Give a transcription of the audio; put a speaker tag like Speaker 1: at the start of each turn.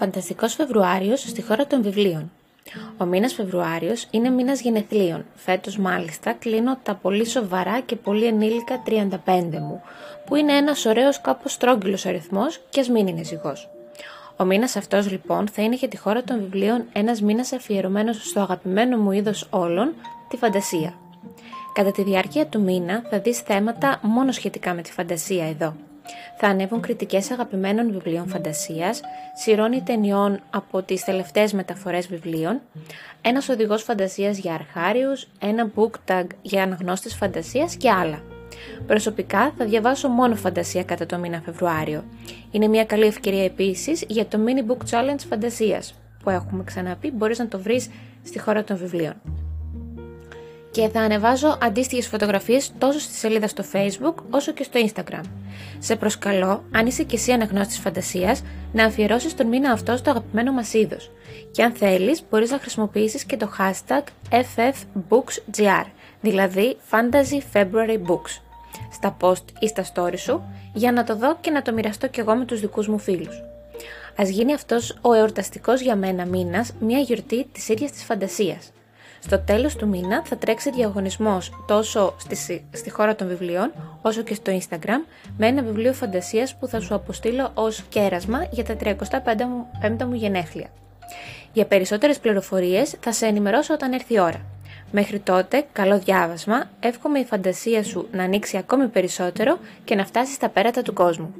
Speaker 1: Φανταστικός Φεβρουάριος στη χώρα των βιβλίων. Ο μήνας Φεβρουάριος είναι μήνας γενεθλίων. Φέτος μάλιστα κλείνω τα πολύ σοβαρά και πολύ ενήλικα 35 μου, που είναι ένας ωραίος κάπως στρόγγυλος αριθμός και ας μην είναι ζυγός. Ο μήνας αυτός λοιπόν θα είναι για τη χώρα των βιβλίων ένας μήνας αφιερωμένος στο αγαπημένο μου είδος όλων, τη φαντασία. Κατά τη διάρκεια του μήνα θα δεις θέματα μόνο σχετικά με τη φαντασία εδώ θα ανέβουν κριτικές αγαπημένων βιβλίων φαντασίας, σειρών ταινιών από τις τελευταίες μεταφορές βιβλίων, ένας οδηγός φαντασίας για αρχάριους, ένα book tag για αναγνώστες φαντασίας και άλλα. Προσωπικά θα διαβάσω μόνο φαντασία κατά το μήνα Φεβρουάριο. Είναι μια καλή ευκαιρία επίσης για το mini book challenge φαντασίας που έχουμε ξαναπεί, μπορείς να το βρεις στη χώρα των βιβλίων και θα ανεβάζω αντίστοιχες φωτογραφίες τόσο στη σελίδα στο facebook όσο και στο instagram. Σε προσκαλώ, αν είσαι και εσύ αναγνώστης φαντασίας, να αφιερώσεις τον μήνα αυτό στο αγαπημένο μας είδος. Και αν θέλεις, μπορείς να χρησιμοποιήσεις και το hashtag FFBooksGR, δηλαδή Fantasy February Books, στα post ή στα story σου, για να το δω και να το μοιραστώ κι εγώ με τους δικούς μου φίλους. Ας γίνει αυτός ο εορταστικός για μένα μήνας μια γιορτή της ίδιας της φαντασίας. Στο τέλος του μήνα θα τρέξει διαγωνισμός τόσο στη, στη χώρα των βιβλίων όσο και στο Instagram με ένα βιβλίο φαντασίας που θα σου αποστείλω ως κέρασμα για τα 35 μου γενέθλια. Για περισσότερες πληροφορίες θα σε ενημερώσω όταν έρθει η ώρα. Μέχρι τότε, καλό διάβασμα, εύχομαι η φαντασία σου να ανοίξει ακόμη περισσότερο και να φτάσεις στα πέρατα του κόσμου.